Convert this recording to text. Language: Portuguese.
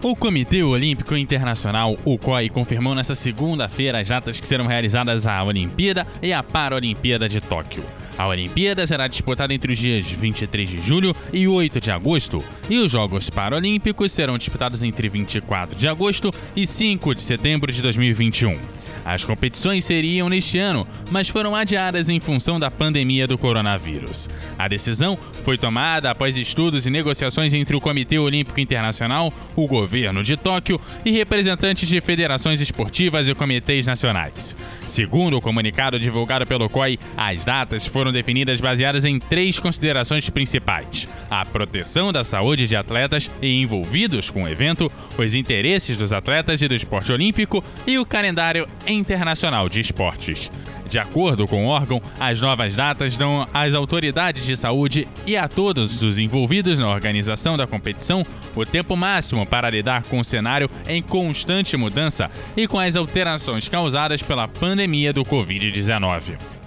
O Comitê Olímpico Internacional, o COI, confirmou nesta segunda-feira as datas que serão realizadas a Olimpíada e a Paralimpíada de Tóquio. A Olimpíada será disputada entre os dias 23 de julho e 8 de agosto, e os Jogos Paralímpicos serão disputados entre 24 de agosto e 5 de setembro de 2021. As competições seriam neste ano, mas foram adiadas em função da pandemia do coronavírus. A decisão foi tomada após estudos e negociações entre o Comitê Olímpico Internacional, o governo de Tóquio e representantes de federações esportivas e comitês nacionais. Segundo o comunicado divulgado pelo COI, as datas foram definidas baseadas em três considerações principais: a proteção da saúde de atletas e envolvidos com o evento, os interesses dos atletas e do esporte olímpico e o calendário Internacional de Esportes. De acordo com o órgão, as novas datas dão às autoridades de saúde e a todos os envolvidos na organização da competição o tempo máximo para lidar com o cenário em constante mudança e com as alterações causadas pela pandemia do Covid-19.